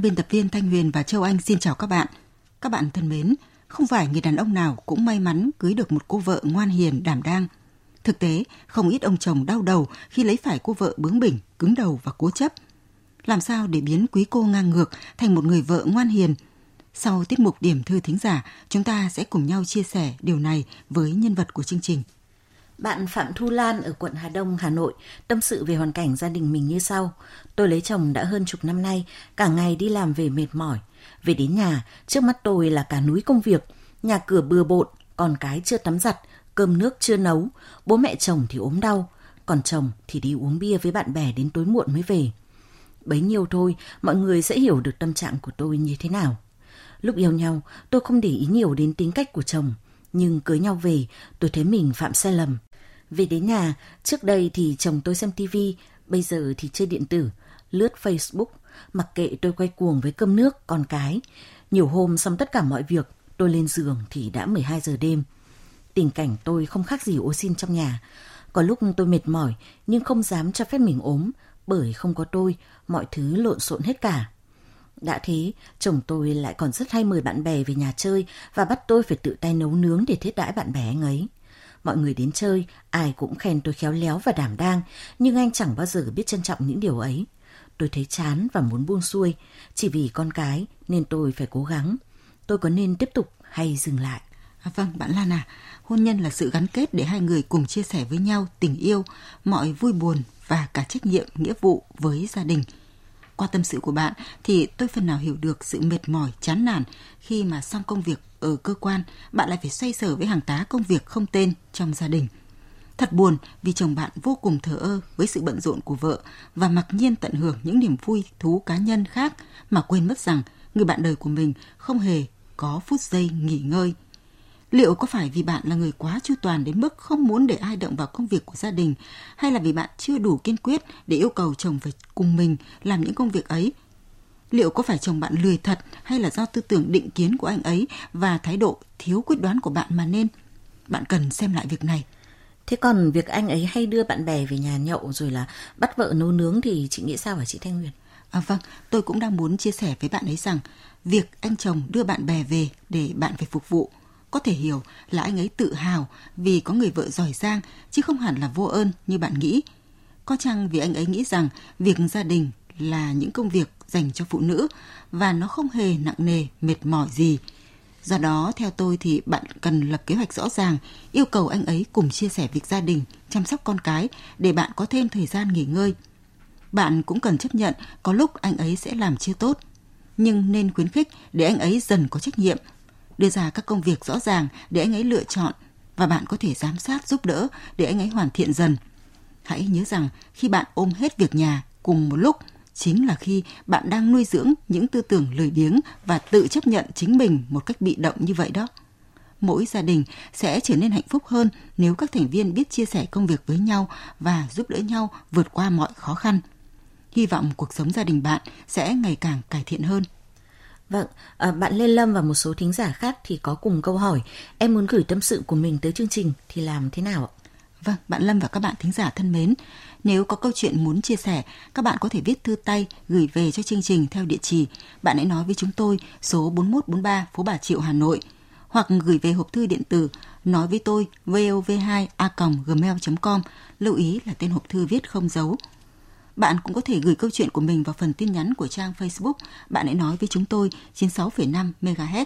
Các biên tập viên Thanh Huyền và Châu Anh xin chào các bạn. Các bạn thân mến, không phải người đàn ông nào cũng may mắn cưới được một cô vợ ngoan hiền đảm đang. Thực tế, không ít ông chồng đau đầu khi lấy phải cô vợ bướng bỉnh, cứng đầu và cố chấp. Làm sao để biến quý cô ngang ngược thành một người vợ ngoan hiền? Sau tiết mục điểm thư thính giả, chúng ta sẽ cùng nhau chia sẻ điều này với nhân vật của chương trình. Bạn Phạm Thu Lan ở quận Hà Đông, Hà Nội tâm sự về hoàn cảnh gia đình mình như sau. Tôi lấy chồng đã hơn chục năm nay, cả ngày đi làm về mệt mỏi. Về đến nhà, trước mắt tôi là cả núi công việc, nhà cửa bừa bộn, con cái chưa tắm giặt, cơm nước chưa nấu, bố mẹ chồng thì ốm đau, còn chồng thì đi uống bia với bạn bè đến tối muộn mới về. Bấy nhiêu thôi, mọi người sẽ hiểu được tâm trạng của tôi như thế nào. Lúc yêu nhau, tôi không để ý nhiều đến tính cách của chồng, nhưng cưới nhau về, tôi thấy mình phạm sai lầm. Về đến nhà, trước đây thì chồng tôi xem tivi, bây giờ thì chơi điện tử, lướt Facebook, mặc kệ tôi quay cuồng với cơm nước, con cái. Nhiều hôm xong tất cả mọi việc, tôi lên giường thì đã 12 giờ đêm. Tình cảnh tôi không khác gì ô xin trong nhà. Có lúc tôi mệt mỏi nhưng không dám cho phép mình ốm, bởi không có tôi, mọi thứ lộn xộn hết cả. Đã thế, chồng tôi lại còn rất hay mời bạn bè về nhà chơi và bắt tôi phải tự tay nấu nướng để thiết đãi bạn bè anh ấy. Mọi người đến chơi, ai cũng khen tôi khéo léo và đảm đang, nhưng anh chẳng bao giờ biết trân trọng những điều ấy. Tôi thấy chán và muốn buông xuôi, chỉ vì con cái nên tôi phải cố gắng. Tôi có nên tiếp tục hay dừng lại? À, vâng, bạn Lan à, hôn nhân là sự gắn kết để hai người cùng chia sẻ với nhau tình yêu, mọi vui buồn và cả trách nhiệm, nghĩa vụ với gia đình – qua tâm sự của bạn thì tôi phần nào hiểu được sự mệt mỏi, chán nản khi mà xong công việc ở cơ quan, bạn lại phải xoay sở với hàng tá công việc không tên trong gia đình. Thật buồn vì chồng bạn vô cùng thờ ơ với sự bận rộn của vợ và mặc nhiên tận hưởng những niềm vui thú cá nhân khác mà quên mất rằng người bạn đời của mình không hề có phút giây nghỉ ngơi Liệu có phải vì bạn là người quá chu toàn đến mức không muốn để ai động vào công việc của gia đình hay là vì bạn chưa đủ kiên quyết để yêu cầu chồng phải cùng mình làm những công việc ấy? Liệu có phải chồng bạn lười thật hay là do tư tưởng định kiến của anh ấy và thái độ thiếu quyết đoán của bạn mà nên? Bạn cần xem lại việc này. Thế còn việc anh ấy hay đưa bạn bè về nhà nhậu rồi là bắt vợ nấu nướng thì chị nghĩ sao hả chị Thanh Huyền? À vâng, tôi cũng đang muốn chia sẻ với bạn ấy rằng việc anh chồng đưa bạn bè về để bạn phải phục vụ có thể hiểu là anh ấy tự hào vì có người vợ giỏi giang chứ không hẳn là vô ơn như bạn nghĩ. Có chăng vì anh ấy nghĩ rằng việc gia đình là những công việc dành cho phụ nữ và nó không hề nặng nề, mệt mỏi gì. Do đó, theo tôi thì bạn cần lập kế hoạch rõ ràng, yêu cầu anh ấy cùng chia sẻ việc gia đình, chăm sóc con cái để bạn có thêm thời gian nghỉ ngơi. Bạn cũng cần chấp nhận có lúc anh ấy sẽ làm chưa tốt, nhưng nên khuyến khích để anh ấy dần có trách nhiệm đưa ra các công việc rõ ràng để anh ấy lựa chọn và bạn có thể giám sát giúp đỡ để anh ấy hoàn thiện dần. Hãy nhớ rằng khi bạn ôm hết việc nhà cùng một lúc chính là khi bạn đang nuôi dưỡng những tư tưởng lười biếng và tự chấp nhận chính mình một cách bị động như vậy đó. Mỗi gia đình sẽ trở nên hạnh phúc hơn nếu các thành viên biết chia sẻ công việc với nhau và giúp đỡ nhau vượt qua mọi khó khăn. Hy vọng cuộc sống gia đình bạn sẽ ngày càng cải thiện hơn. Vâng, à, bạn Lê Lâm và một số thính giả khác thì có cùng câu hỏi em muốn gửi tâm sự của mình tới chương trình thì làm thế nào ạ? Vâng, bạn Lâm và các bạn thính giả thân mến, nếu có câu chuyện muốn chia sẻ, các bạn có thể viết thư tay gửi về cho chương trình theo địa chỉ bạn hãy nói với chúng tôi số 4143 phố Bà Triệu Hà Nội hoặc gửi về hộp thư điện tử nói với tôi vov2a.gmail.com lưu ý là tên hộp thư viết không dấu bạn cũng có thể gửi câu chuyện của mình vào phần tin nhắn của trang Facebook Bạn hãy nói với chúng tôi 96,5 MHz.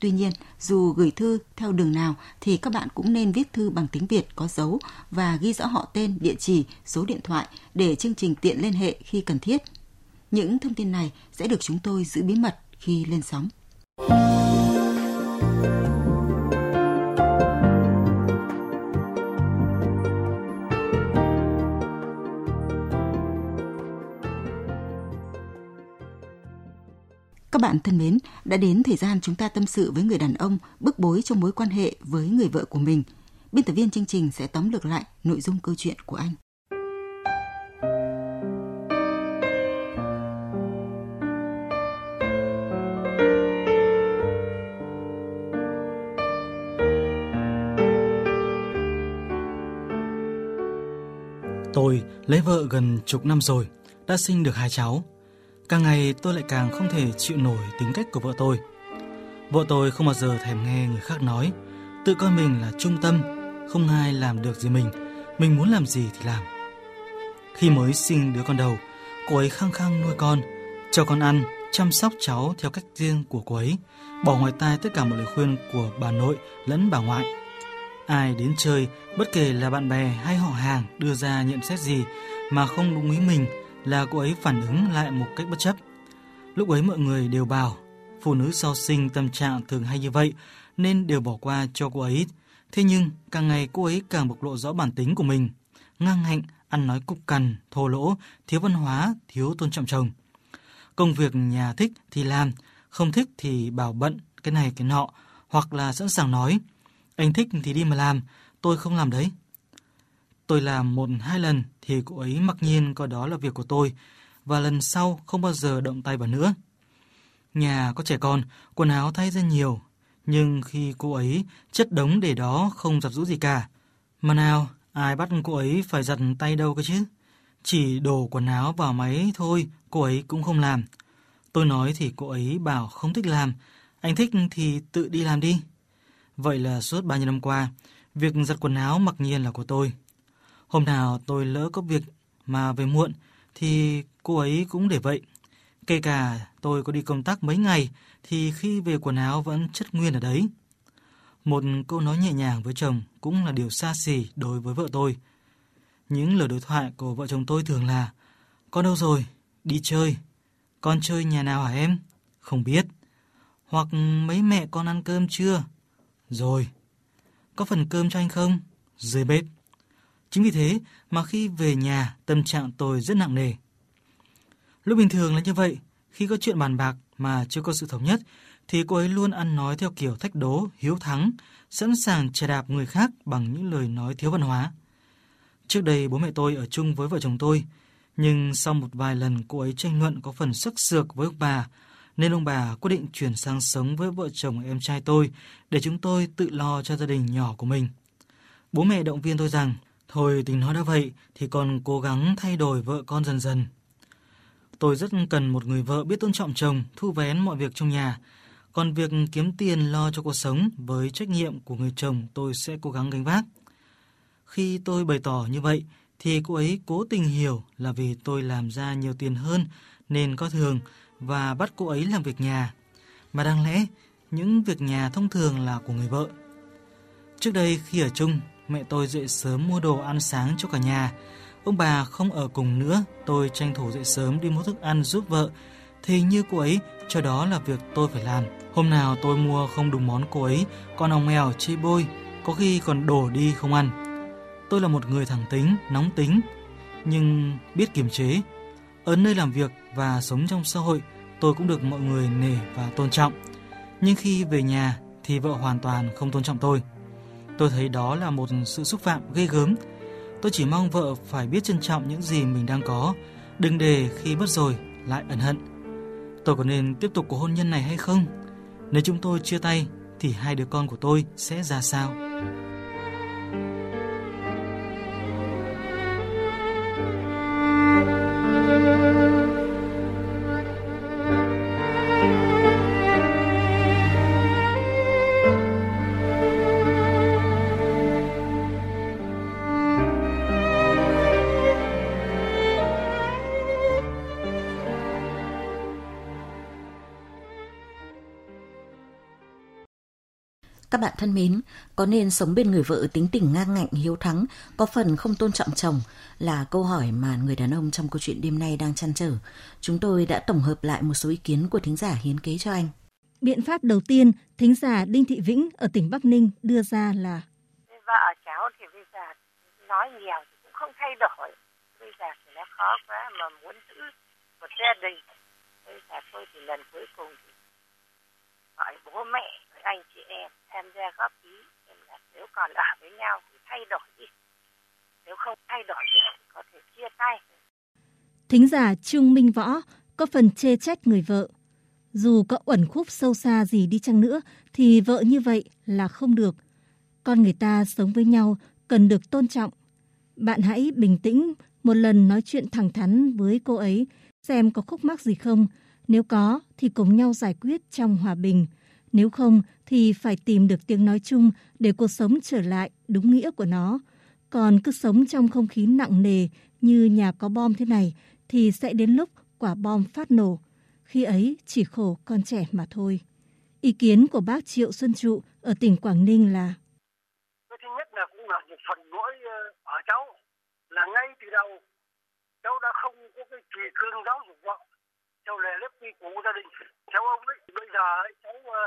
Tuy nhiên, dù gửi thư theo đường nào thì các bạn cũng nên viết thư bằng tiếng Việt có dấu và ghi rõ họ tên, địa chỉ, số điện thoại để chương trình tiện liên hệ khi cần thiết. Những thông tin này sẽ được chúng tôi giữ bí mật khi lên sóng. Bạn thân mến, đã đến thời gian chúng ta tâm sự với người đàn ông bức bối trong mối quan hệ với người vợ của mình. Biên tập viên chương trình sẽ tóm lược lại nội dung câu chuyện của anh. Tôi lấy vợ gần chục năm rồi, đã sinh được hai cháu. Càng ngày tôi lại càng không thể chịu nổi tính cách của vợ tôi. Vợ tôi không bao giờ thèm nghe người khác nói, tự coi mình là trung tâm, không ai làm được gì mình, mình muốn làm gì thì làm. Khi mới sinh đứa con đầu, cô ấy khăng khăng nuôi con, cho con ăn, chăm sóc cháu theo cách riêng của cô ấy, bỏ ngoài tai tất cả mọi lời khuyên của bà nội lẫn bà ngoại. Ai đến chơi, bất kể là bạn bè hay họ hàng đưa ra nhận xét gì mà không đúng ý mình là cô ấy phản ứng lại một cách bất chấp. Lúc ấy mọi người đều bảo, phụ nữ sau sinh tâm trạng thường hay như vậy nên đều bỏ qua cho cô ấy. Thế nhưng càng ngày cô ấy càng bộc lộ rõ bản tính của mình, ngang hạnh, ăn nói cục cằn, thô lỗ, thiếu văn hóa, thiếu tôn trọng chồng. Công việc nhà thích thì làm, không thích thì bảo bận cái này cái nọ, hoặc là sẵn sàng nói, anh thích thì đi mà làm, tôi không làm đấy. Tôi làm một hai lần thì cô ấy mặc nhiên coi đó là việc của tôi và lần sau không bao giờ động tay vào nữa. Nhà có trẻ con, quần áo thay ra nhiều, nhưng khi cô ấy chất đống để đó không giặt rũ gì cả. Mà nào, ai bắt cô ấy phải giặt tay đâu cơ chứ? Chỉ đổ quần áo vào máy thôi, cô ấy cũng không làm. Tôi nói thì cô ấy bảo không thích làm, anh thích thì tự đi làm đi. Vậy là suốt bao nhiêu năm qua, việc giặt quần áo mặc nhiên là của tôi. Hôm nào tôi lỡ có việc mà về muộn thì cô ấy cũng để vậy. Kể cả tôi có đi công tác mấy ngày thì khi về quần áo vẫn chất nguyên ở đấy. Một câu nói nhẹ nhàng với chồng cũng là điều xa xỉ đối với vợ tôi. Những lời đối thoại của vợ chồng tôi thường là, Con đâu rồi? Đi chơi. Con chơi nhà nào hả em? Không biết. Hoặc, mấy mẹ con ăn cơm chưa? Rồi. Có phần cơm cho anh không? Dưới bếp. Chính vì thế mà khi về nhà tâm trạng tôi rất nặng nề. Lúc bình thường là như vậy, khi có chuyện bàn bạc mà chưa có sự thống nhất thì cô ấy luôn ăn nói theo kiểu thách đố, hiếu thắng, sẵn sàng chà đạp người khác bằng những lời nói thiếu văn hóa. Trước đây bố mẹ tôi ở chung với vợ chồng tôi, nhưng sau một vài lần cô ấy tranh luận có phần sức sược với ông bà, nên ông bà quyết định chuyển sang sống với vợ chồng em trai tôi để chúng tôi tự lo cho gia đình nhỏ của mình. Bố mẹ động viên tôi rằng Thôi tình nói đã vậy thì còn cố gắng thay đổi vợ con dần dần. Tôi rất cần một người vợ biết tôn trọng chồng, thu vén mọi việc trong nhà. Còn việc kiếm tiền lo cho cuộc sống với trách nhiệm của người chồng tôi sẽ cố gắng gánh vác. Khi tôi bày tỏ như vậy thì cô ấy cố tình hiểu là vì tôi làm ra nhiều tiền hơn nên có thường và bắt cô ấy làm việc nhà. Mà đáng lẽ những việc nhà thông thường là của người vợ. Trước đây khi ở chung mẹ tôi dậy sớm mua đồ ăn sáng cho cả nhà. Ông bà không ở cùng nữa, tôi tranh thủ dậy sớm đi mua thức ăn giúp vợ. Thì như cô ấy, cho đó là việc tôi phải làm. Hôm nào tôi mua không đúng món cô ấy, con ong mèo chê bôi, có khi còn đổ đi không ăn. Tôi là một người thẳng tính, nóng tính, nhưng biết kiềm chế. Ở nơi làm việc và sống trong xã hội, tôi cũng được mọi người nể và tôn trọng. Nhưng khi về nhà thì vợ hoàn toàn không tôn trọng tôi. Tôi thấy đó là một sự xúc phạm ghê gớm. Tôi chỉ mong vợ phải biết trân trọng những gì mình đang có, đừng để khi mất rồi lại ẩn hận. Tôi có nên tiếp tục cuộc hôn nhân này hay không? Nếu chúng tôi chia tay thì hai đứa con của tôi sẽ ra sao? Các bạn thân mến, có nên sống bên người vợ tính tình ngang ngạnh hiếu thắng, có phần không tôn trọng chồng là câu hỏi mà người đàn ông trong câu chuyện đêm nay đang chăn trở. Chúng tôi đã tổng hợp lại một số ý kiến của thính giả hiến kế cho anh. Biện pháp đầu tiên, thính giả Đinh Thị Vĩnh ở tỉnh Bắc Ninh đưa ra là Vợ cháu thì bây giờ nói nhiều thì cũng không thay đổi. Bây giờ thì nó khó quá mà muốn giữ một gia đình với cả tôi thì lần cuối cùng thì gọi bố mẹ anh chị em tham gia góp ý là nếu còn ở với nhau thì thay đổi đi nếu không thay đổi được thì có thể chia tay Thính giả Trương Minh Võ có phần chê trách người vợ. Dù có uẩn khúc sâu xa gì đi chăng nữa, thì vợ như vậy là không được. Con người ta sống với nhau cần được tôn trọng. Bạn hãy bình tĩnh, một lần nói chuyện thẳng thắn với cô ấy, xem có khúc mắc gì không. Nếu có thì cùng nhau giải quyết trong hòa bình. Nếu không thì phải tìm được tiếng nói chung để cuộc sống trở lại đúng nghĩa của nó. Còn cứ sống trong không khí nặng nề như nhà có bom thế này thì sẽ đến lúc quả bom phát nổ. Khi ấy chỉ khổ con trẻ mà thôi. Ý kiến của bác Triệu Xuân Trụ ở tỉnh Quảng Ninh là cái thứ nhất là cũng là một phần lỗi ờ, ở cháu là ngay từ đầu cháu đã không có cái kỳ cương giáo dục vợ cháu lề lớp quy củ gia đình cháu ông ấy bây giờ ấy, cháu ờ,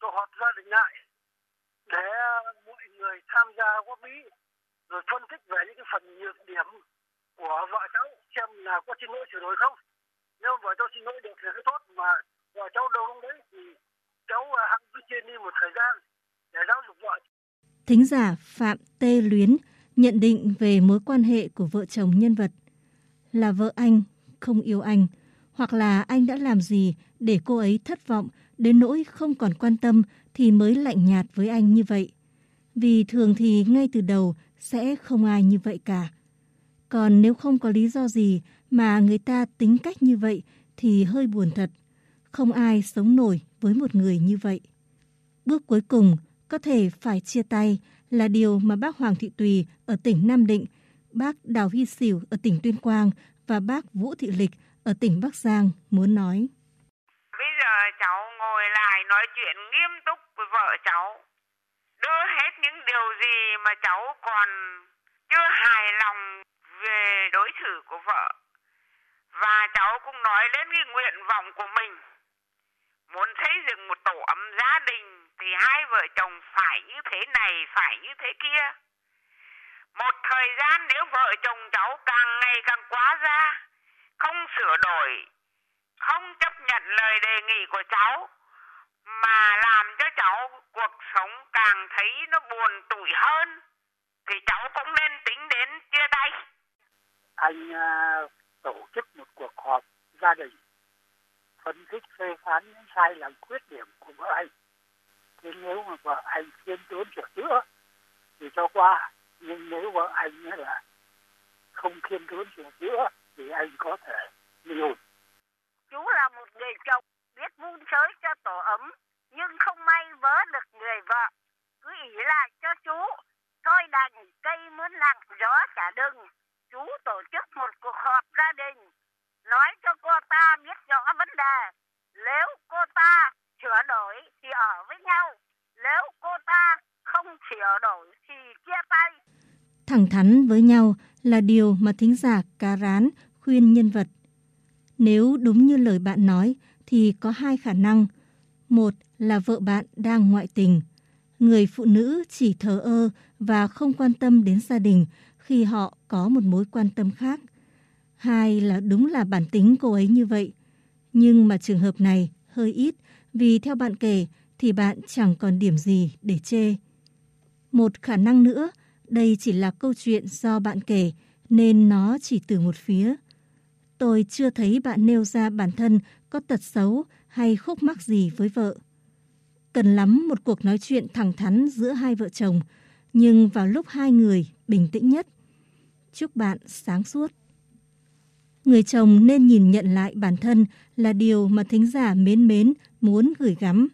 tổ họp gia đình lại để ờ, mọi người tham gia góp ý rồi phân tích về những cái phần nhược điểm của vợ cháu xem là có xin lỗi sửa đổi không. Nếu vợ cháu xin lỗi được thì rất tốt mà vợ cháu đâu không đấy thì cháu ờ, uh, hãy cứ trên đi một thời gian để giáo dục vợ. Thính giả Phạm Tê Luyến nhận định về mối quan hệ của vợ chồng nhân vật là vợ anh không yêu anh hoặc là anh đã làm gì để cô ấy thất vọng đến nỗi không còn quan tâm thì mới lạnh nhạt với anh như vậy. Vì thường thì ngay từ đầu sẽ không ai như vậy cả. Còn nếu không có lý do gì mà người ta tính cách như vậy thì hơi buồn thật. Không ai sống nổi với một người như vậy. Bước cuối cùng có thể phải chia tay là điều mà bác Hoàng Thị Tùy ở tỉnh Nam Định, bác Đào Huy Sỉu ở tỉnh Tuyên Quang và bác Vũ Thị Lịch ở tỉnh Bắc Giang muốn nói. Bây giờ cháu nói chuyện nghiêm túc với vợ cháu. Đưa hết những điều gì mà cháu còn chưa hài lòng về đối xử của vợ. Và cháu cũng nói đến cái nguyện vọng của mình. Muốn xây dựng một tổ ấm gia đình thì hai vợ chồng phải như thế này, phải như thế kia. Một thời gian nếu vợ chồng cháu càng ngày càng quá ra, không sửa đổi, không chấp nhận lời đề nghị của cháu, mà làm cho cháu cuộc sống càng thấy nó buồn tủi hơn, thì cháu cũng nên tính đến chia tay. anh uh, tổ chức một cuộc họp gia đình phân tích phê phán những sai lầm khuyết điểm của vợ anh. Thế nếu mà vợ anh khiêm tốn sửa chữa thì cho qua. Nhưng nếu vợ anh là không khiêm tốn sửa chữa thì anh có thể ly hôn. Chú là một người chồng biết vun sới cho tổ ấm, nhưng không may vớ được người vợ. Cứ ỉ lại cho chú, thôi đành, cây muốn lặng, gió chả đừng. Chú tổ chức một cuộc họp gia đình, nói cho cô ta biết rõ vấn đề. Nếu cô ta sửa đổi thì ở với nhau, nếu cô ta không sửa đổi thì chia tay. Thẳng thắn với nhau là điều mà thính giả cá rán khuyên nhân vật. Nếu đúng như lời bạn nói thì có hai khả năng. Một là vợ bạn đang ngoại tình. Người phụ nữ chỉ thờ ơ và không quan tâm đến gia đình khi họ có một mối quan tâm khác. Hai là đúng là bản tính cô ấy như vậy. Nhưng mà trường hợp này hơi ít vì theo bạn kể thì bạn chẳng còn điểm gì để chê. Một khả năng nữa, đây chỉ là câu chuyện do bạn kể nên nó chỉ từ một phía. Tôi chưa thấy bạn nêu ra bản thân có tật xấu hay khúc mắc gì với vợ. Cần lắm một cuộc nói chuyện thẳng thắn giữa hai vợ chồng, nhưng vào lúc hai người bình tĩnh nhất. Chúc bạn sáng suốt. Người chồng nên nhìn nhận lại bản thân là điều mà thính giả mến mến muốn gửi gắm.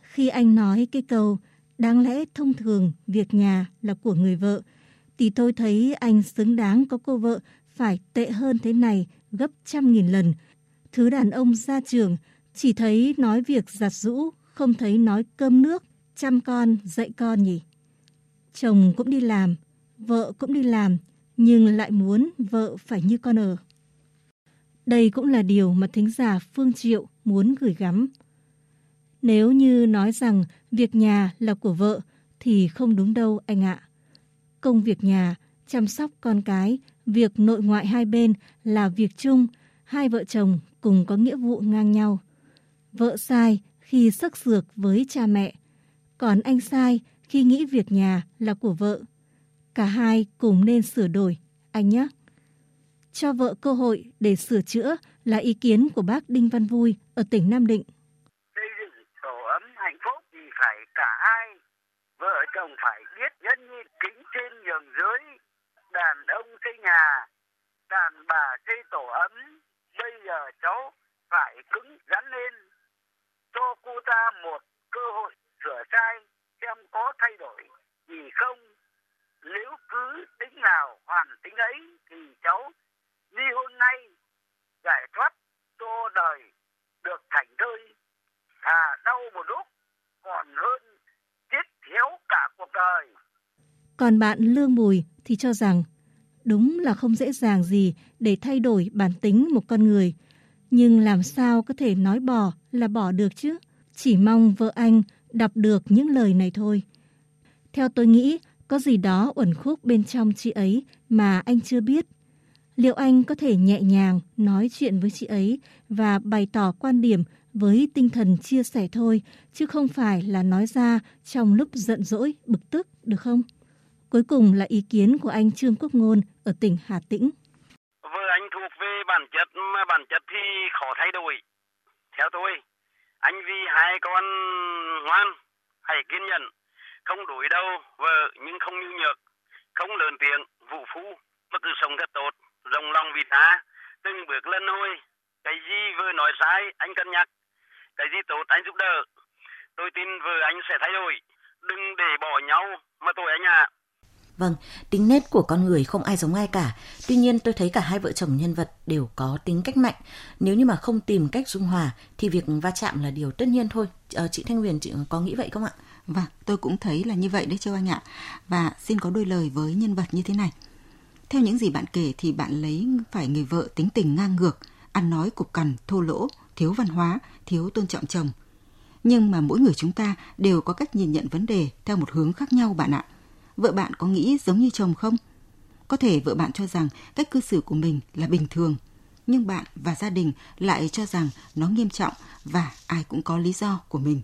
Khi anh nói cái câu đáng lẽ thông thường việc nhà là của người vợ, thì tôi thấy anh xứng đáng có cô vợ phải tệ hơn thế này gấp trăm nghìn lần. Thứ đàn ông ra trường chỉ thấy nói việc giặt rũ, không thấy nói cơm nước, chăm con, dạy con nhỉ. Chồng cũng đi làm, vợ cũng đi làm, nhưng lại muốn vợ phải như con ở. Đây cũng là điều mà thính giả Phương Triệu muốn gửi gắm. Nếu như nói rằng việc nhà là của vợ thì không đúng đâu anh ạ. Công việc nhà, chăm sóc con cái, việc nội ngoại hai bên là việc chung, hai vợ chồng cùng có nghĩa vụ ngang nhau. Vợ sai khi sắc sược với cha mẹ, còn anh sai khi nghĩ việc nhà là của vợ. Cả hai cùng nên sửa đổi, anh nhé. Cho vợ cơ hội để sửa chữa là ý kiến của bác Đinh Văn Vui ở tỉnh Nam Định. Xây dựng tổ ấm hạnh phúc thì phải cả hai. Vợ chồng phải biết nhân nhịn kính trên nhường dưới. Đàn ông xây nhà, đàn bà xây tổ ấm. Bây giờ cháu phải cứng rắn lên. Cho cô ta một cơ hội sửa sai xem có thay đổi gì không. Nếu cứ tính nào hoàn tính ấy thì cháu ly hôn ngay giải thoát cho đời được thành thơi thà đau một lúc còn hơn chết thiếu cả cuộc đời còn bạn Lương Bùi thì cho rằng đúng là không dễ dàng gì để thay đổi bản tính một con người. Nhưng làm sao có thể nói bỏ là bỏ được chứ? Chỉ mong vợ anh đọc được những lời này thôi. Theo tôi nghĩ, có gì đó uẩn khúc bên trong chị ấy mà anh chưa biết. Liệu anh có thể nhẹ nhàng nói chuyện với chị ấy và bày tỏ quan điểm với tinh thần chia sẻ thôi, chứ không phải là nói ra trong lúc giận dỗi, bực tức, được không? Cuối cùng là ý kiến của anh Trương Quốc Ngôn ở tỉnh Hà Tĩnh. Vợ anh thuộc về bản chất mà bản chất thì khó thay đổi. Theo tôi, anh vì hai con ngoan, hãy kiên nhẫn, không đuổi đâu vợ nhưng không nhu nhược, không lớn tiếng, vũ phu, mà cứ sống thật tốt, rộng lòng vì ta, từng bước lên thôi. Cái gì vừa nói sai, anh cân nhắc. Cái gì tốt, anh giúp đỡ. Tôi tin vợ anh sẽ thay đổi. Đừng để bỏ nhau mà tôi anh ạ. À. Vâng, tính nết của con người không ai giống ai cả. Tuy nhiên tôi thấy cả hai vợ chồng nhân vật đều có tính cách mạnh. Nếu như mà không tìm cách dung hòa thì việc va chạm là điều tất nhiên thôi. À, chị Thanh Huyền chị có nghĩ vậy không ạ? Vâng, tôi cũng thấy là như vậy đấy Châu Anh ạ. Và xin có đôi lời với nhân vật như thế này. Theo những gì bạn kể thì bạn lấy phải người vợ tính tình ngang ngược, ăn nói cục cằn, thô lỗ, thiếu văn hóa, thiếu tôn trọng chồng. Nhưng mà mỗi người chúng ta đều có cách nhìn nhận vấn đề theo một hướng khác nhau bạn ạ. Vợ bạn có nghĩ giống như chồng không? Có thể vợ bạn cho rằng cách cư xử của mình là bình thường, nhưng bạn và gia đình lại cho rằng nó nghiêm trọng và ai cũng có lý do của mình.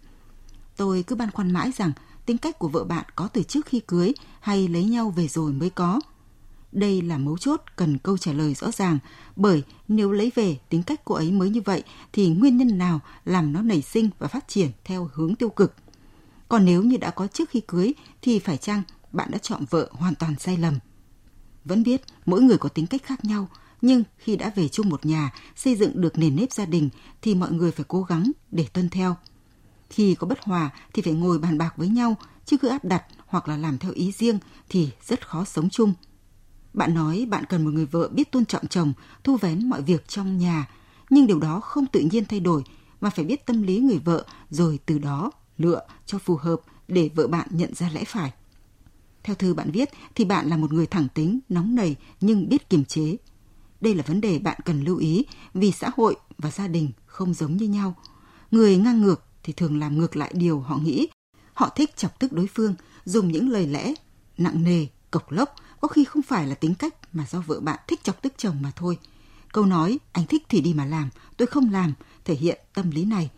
Tôi cứ băn khoăn mãi rằng tính cách của vợ bạn có từ trước khi cưới hay lấy nhau về rồi mới có. Đây là mấu chốt cần câu trả lời rõ ràng, bởi nếu lấy về tính cách cô ấy mới như vậy thì nguyên nhân nào làm nó nảy sinh và phát triển theo hướng tiêu cực. Còn nếu như đã có trước khi cưới thì phải chăng bạn đã chọn vợ hoàn toàn sai lầm. Vẫn biết mỗi người có tính cách khác nhau, nhưng khi đã về chung một nhà, xây dựng được nền nếp gia đình thì mọi người phải cố gắng để tuân theo. Khi có bất hòa thì phải ngồi bàn bạc với nhau, chứ cứ áp đặt hoặc là làm theo ý riêng thì rất khó sống chung. Bạn nói bạn cần một người vợ biết tôn trọng chồng, thu vén mọi việc trong nhà, nhưng điều đó không tự nhiên thay đổi mà phải biết tâm lý người vợ rồi từ đó lựa cho phù hợp để vợ bạn nhận ra lẽ phải. Theo thư bạn viết thì bạn là một người thẳng tính, nóng nảy nhưng biết kiềm chế. Đây là vấn đề bạn cần lưu ý vì xã hội và gia đình không giống như nhau. Người ngang ngược thì thường làm ngược lại điều họ nghĩ. Họ thích chọc tức đối phương, dùng những lời lẽ nặng nề, cộc lốc, có khi không phải là tính cách mà do vợ bạn thích chọc tức chồng mà thôi. Câu nói anh thích thì đi mà làm, tôi không làm thể hiện tâm lý này.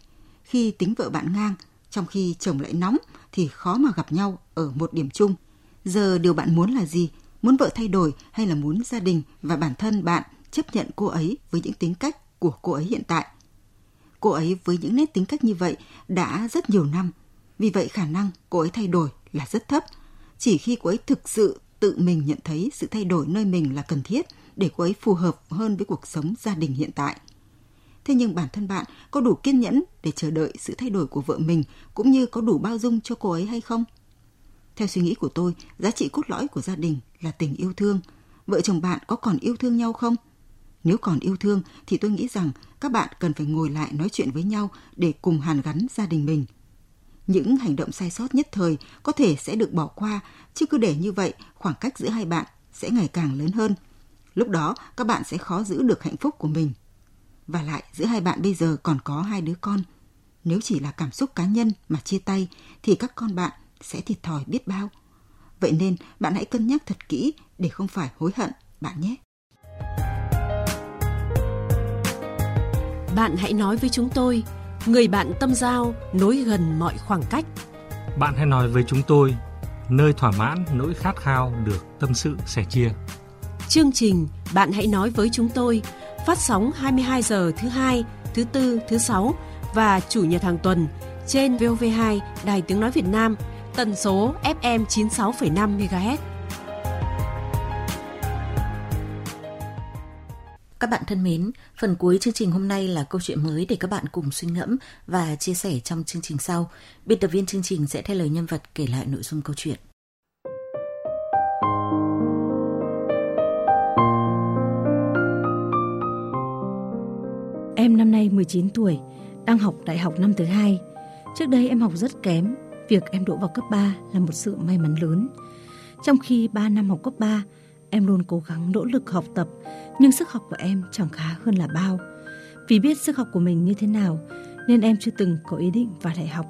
Khi tính vợ bạn ngang, trong khi chồng lại nóng thì khó mà gặp nhau ở một điểm chung. Giờ điều bạn muốn là gì? Muốn vợ thay đổi hay là muốn gia đình và bản thân bạn chấp nhận cô ấy với những tính cách của cô ấy hiện tại? Cô ấy với những nét tính cách như vậy đã rất nhiều năm. Vì vậy khả năng cô ấy thay đổi là rất thấp. Chỉ khi cô ấy thực sự tự mình nhận thấy sự thay đổi nơi mình là cần thiết để cô ấy phù hợp hơn với cuộc sống gia đình hiện tại. Thế nhưng bản thân bạn có đủ kiên nhẫn để chờ đợi sự thay đổi của vợ mình cũng như có đủ bao dung cho cô ấy hay không? Theo suy nghĩ của tôi, giá trị cốt lõi của gia đình là tình yêu thương. Vợ chồng bạn có còn yêu thương nhau không? Nếu còn yêu thương thì tôi nghĩ rằng các bạn cần phải ngồi lại nói chuyện với nhau để cùng hàn gắn gia đình mình. Những hành động sai sót nhất thời có thể sẽ được bỏ qua, chứ cứ để như vậy, khoảng cách giữa hai bạn sẽ ngày càng lớn hơn. Lúc đó, các bạn sẽ khó giữ được hạnh phúc của mình. Và lại, giữa hai bạn bây giờ còn có hai đứa con. Nếu chỉ là cảm xúc cá nhân mà chia tay, thì các con bạn sẽ thiệt thòi biết bao. Vậy nên, bạn hãy cân nhắc thật kỹ để không phải hối hận, bạn nhé. Bạn hãy nói với chúng tôi, người bạn tâm giao nối gần mọi khoảng cách. Bạn hãy nói với chúng tôi, nơi thỏa mãn nỗi khát khao được tâm sự sẻ chia. Chương trình Bạn hãy nói với chúng tôi phát sóng 22 giờ thứ hai, thứ tư, thứ sáu và chủ nhật hàng tuần trên VOV2 Đài Tiếng nói Việt Nam, tần số FM 96,5 MHz. Các bạn thân mến, phần cuối chương trình hôm nay là câu chuyện mới để các bạn cùng suy ngẫm và chia sẻ trong chương trình sau. Biên tập viên chương trình sẽ thay lời nhân vật kể lại nội dung câu chuyện. Em năm nay 19 tuổi, đang học đại học năm thứ hai. Trước đây em học rất kém, việc em đỗ vào cấp 3 là một sự may mắn lớn. Trong khi 3 năm học cấp 3, em luôn cố gắng nỗ lực học tập, nhưng sức học của em chẳng khá hơn là bao. Vì biết sức học của mình như thế nào, nên em chưa từng có ý định vào đại học,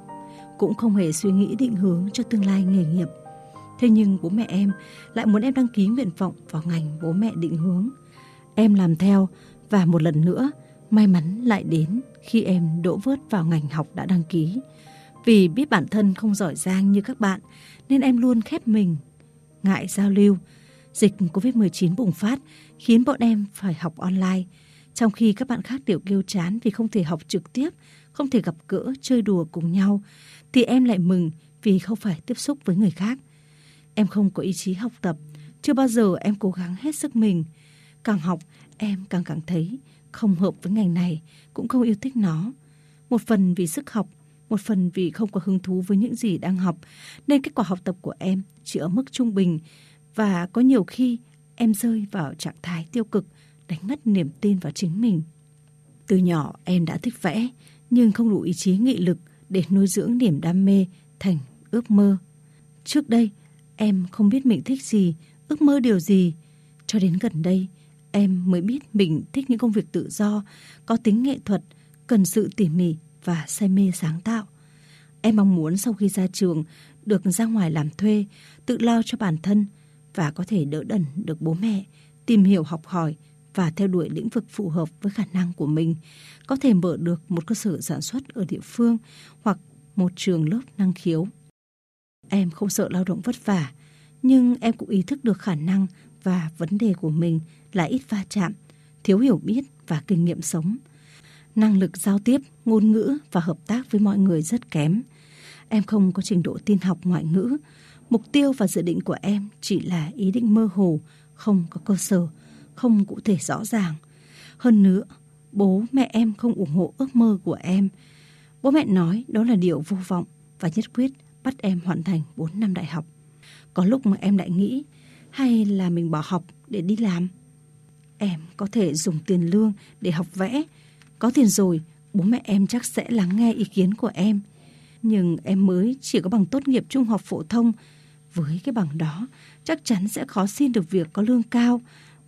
cũng không hề suy nghĩ định hướng cho tương lai nghề nghiệp. Thế nhưng bố mẹ em lại muốn em đăng ký nguyện vọng vào ngành bố mẹ định hướng. Em làm theo và một lần nữa, may mắn lại đến khi em đỗ vớt vào ngành học đã đăng ký. Vì biết bản thân không giỏi giang như các bạn nên em luôn khép mình, ngại giao lưu. Dịch Covid-19 bùng phát khiến bọn em phải học online, trong khi các bạn khác đều kêu chán vì không thể học trực tiếp, không thể gặp gỡ, chơi đùa cùng nhau, thì em lại mừng vì không phải tiếp xúc với người khác. Em không có ý chí học tập, chưa bao giờ em cố gắng hết sức mình. Càng học, em càng cảm thấy không hợp với ngành này, cũng không yêu thích nó. Một phần vì sức học, một phần vì không có hứng thú với những gì đang học, nên kết quả học tập của em chỉ ở mức trung bình và có nhiều khi em rơi vào trạng thái tiêu cực, đánh mất niềm tin vào chính mình. Từ nhỏ em đã thích vẽ, nhưng không đủ ý chí nghị lực để nuôi dưỡng niềm đam mê thành ước mơ. Trước đây, em không biết mình thích gì, ước mơ điều gì. Cho đến gần đây, em mới biết mình thích những công việc tự do, có tính nghệ thuật, cần sự tỉ mỉ và say mê sáng tạo. Em mong muốn sau khi ra trường được ra ngoài làm thuê, tự lo cho bản thân và có thể đỡ đần được bố mẹ, tìm hiểu học hỏi và theo đuổi lĩnh vực phù hợp với khả năng của mình, có thể mở được một cơ sở sản xuất ở địa phương hoặc một trường lớp năng khiếu. Em không sợ lao động vất vả, nhưng em cũng ý thức được khả năng và vấn đề của mình là ít va chạm, thiếu hiểu biết và kinh nghiệm sống. Năng lực giao tiếp, ngôn ngữ và hợp tác với mọi người rất kém. Em không có trình độ tin học ngoại ngữ. Mục tiêu và dự định của em chỉ là ý định mơ hồ, không có cơ sở, không cụ thể rõ ràng. Hơn nữa, bố mẹ em không ủng hộ ước mơ của em. Bố mẹ nói đó là điều vô vọng và nhất quyết bắt em hoàn thành 4 năm đại học. Có lúc mà em lại nghĩ hay là mình bỏ học để đi làm. Em có thể dùng tiền lương để học vẽ. Có tiền rồi, bố mẹ em chắc sẽ lắng nghe ý kiến của em. Nhưng em mới chỉ có bằng tốt nghiệp trung học phổ thông. Với cái bằng đó, chắc chắn sẽ khó xin được việc có lương cao.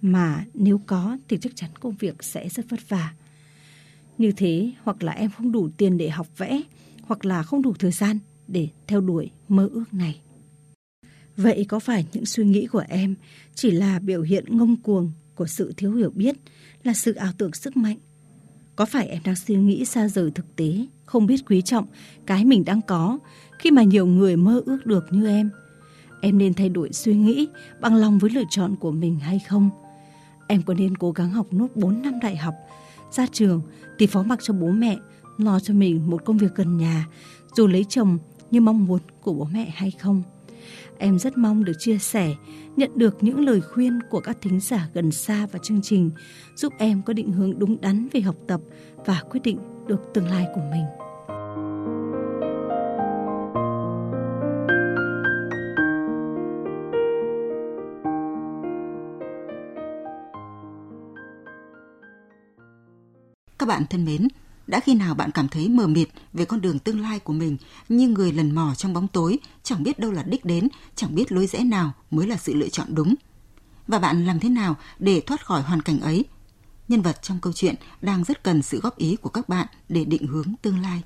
Mà nếu có thì chắc chắn công việc sẽ rất vất vả. Như thế, hoặc là em không đủ tiền để học vẽ, hoặc là không đủ thời gian để theo đuổi mơ ước này. Vậy có phải những suy nghĩ của em chỉ là biểu hiện ngông cuồng của sự thiếu hiểu biết, là sự ảo tưởng sức mạnh? Có phải em đang suy nghĩ xa rời thực tế, không biết quý trọng cái mình đang có khi mà nhiều người mơ ước được như em? Em nên thay đổi suy nghĩ bằng lòng với lựa chọn của mình hay không? Em có nên cố gắng học nốt 4 năm đại học, ra trường thì phó mặc cho bố mẹ, lo cho mình một công việc gần nhà, dù lấy chồng như mong muốn của bố mẹ hay không? Em rất mong được chia sẻ, nhận được những lời khuyên của các thính giả gần xa và chương trình, giúp em có định hướng đúng đắn về học tập và quyết định được tương lai của mình. Các bạn thân mến, đã khi nào bạn cảm thấy mờ mịt về con đường tương lai của mình như người lần mò trong bóng tối, chẳng biết đâu là đích đến, chẳng biết lối rẽ nào mới là sự lựa chọn đúng? Và bạn làm thế nào để thoát khỏi hoàn cảnh ấy? Nhân vật trong câu chuyện đang rất cần sự góp ý của các bạn để định hướng tương lai.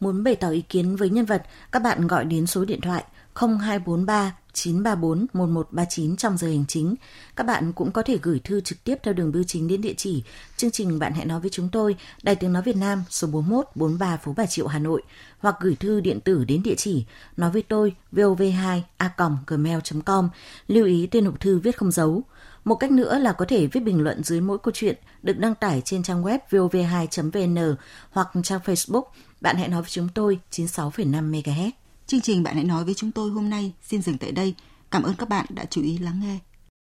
Muốn bày tỏ ý kiến với nhân vật, các bạn gọi đến số điện thoại 0243 934 1139 trong giờ hành chính. Các bạn cũng có thể gửi thư trực tiếp theo đường bưu chính đến địa chỉ chương trình Bạn hãy nói với chúng tôi, Đài tiếng nói Việt Nam, số 41 43 phố Bà Triệu, Hà Nội hoặc gửi thư điện tử đến địa chỉ nói với tôi vov2 a gmail.com. Lưu ý tên hộp thư viết không dấu. Một cách nữa là có thể viết bình luận dưới mỗi câu chuyện được đăng tải trên trang web vov2.vn hoặc trang Facebook Bạn hãy nói với chúng tôi 96,5 MHz. Chương trình Bạn hãy nói với chúng tôi hôm nay xin dừng tại đây. Cảm ơn các bạn đã chú ý lắng nghe.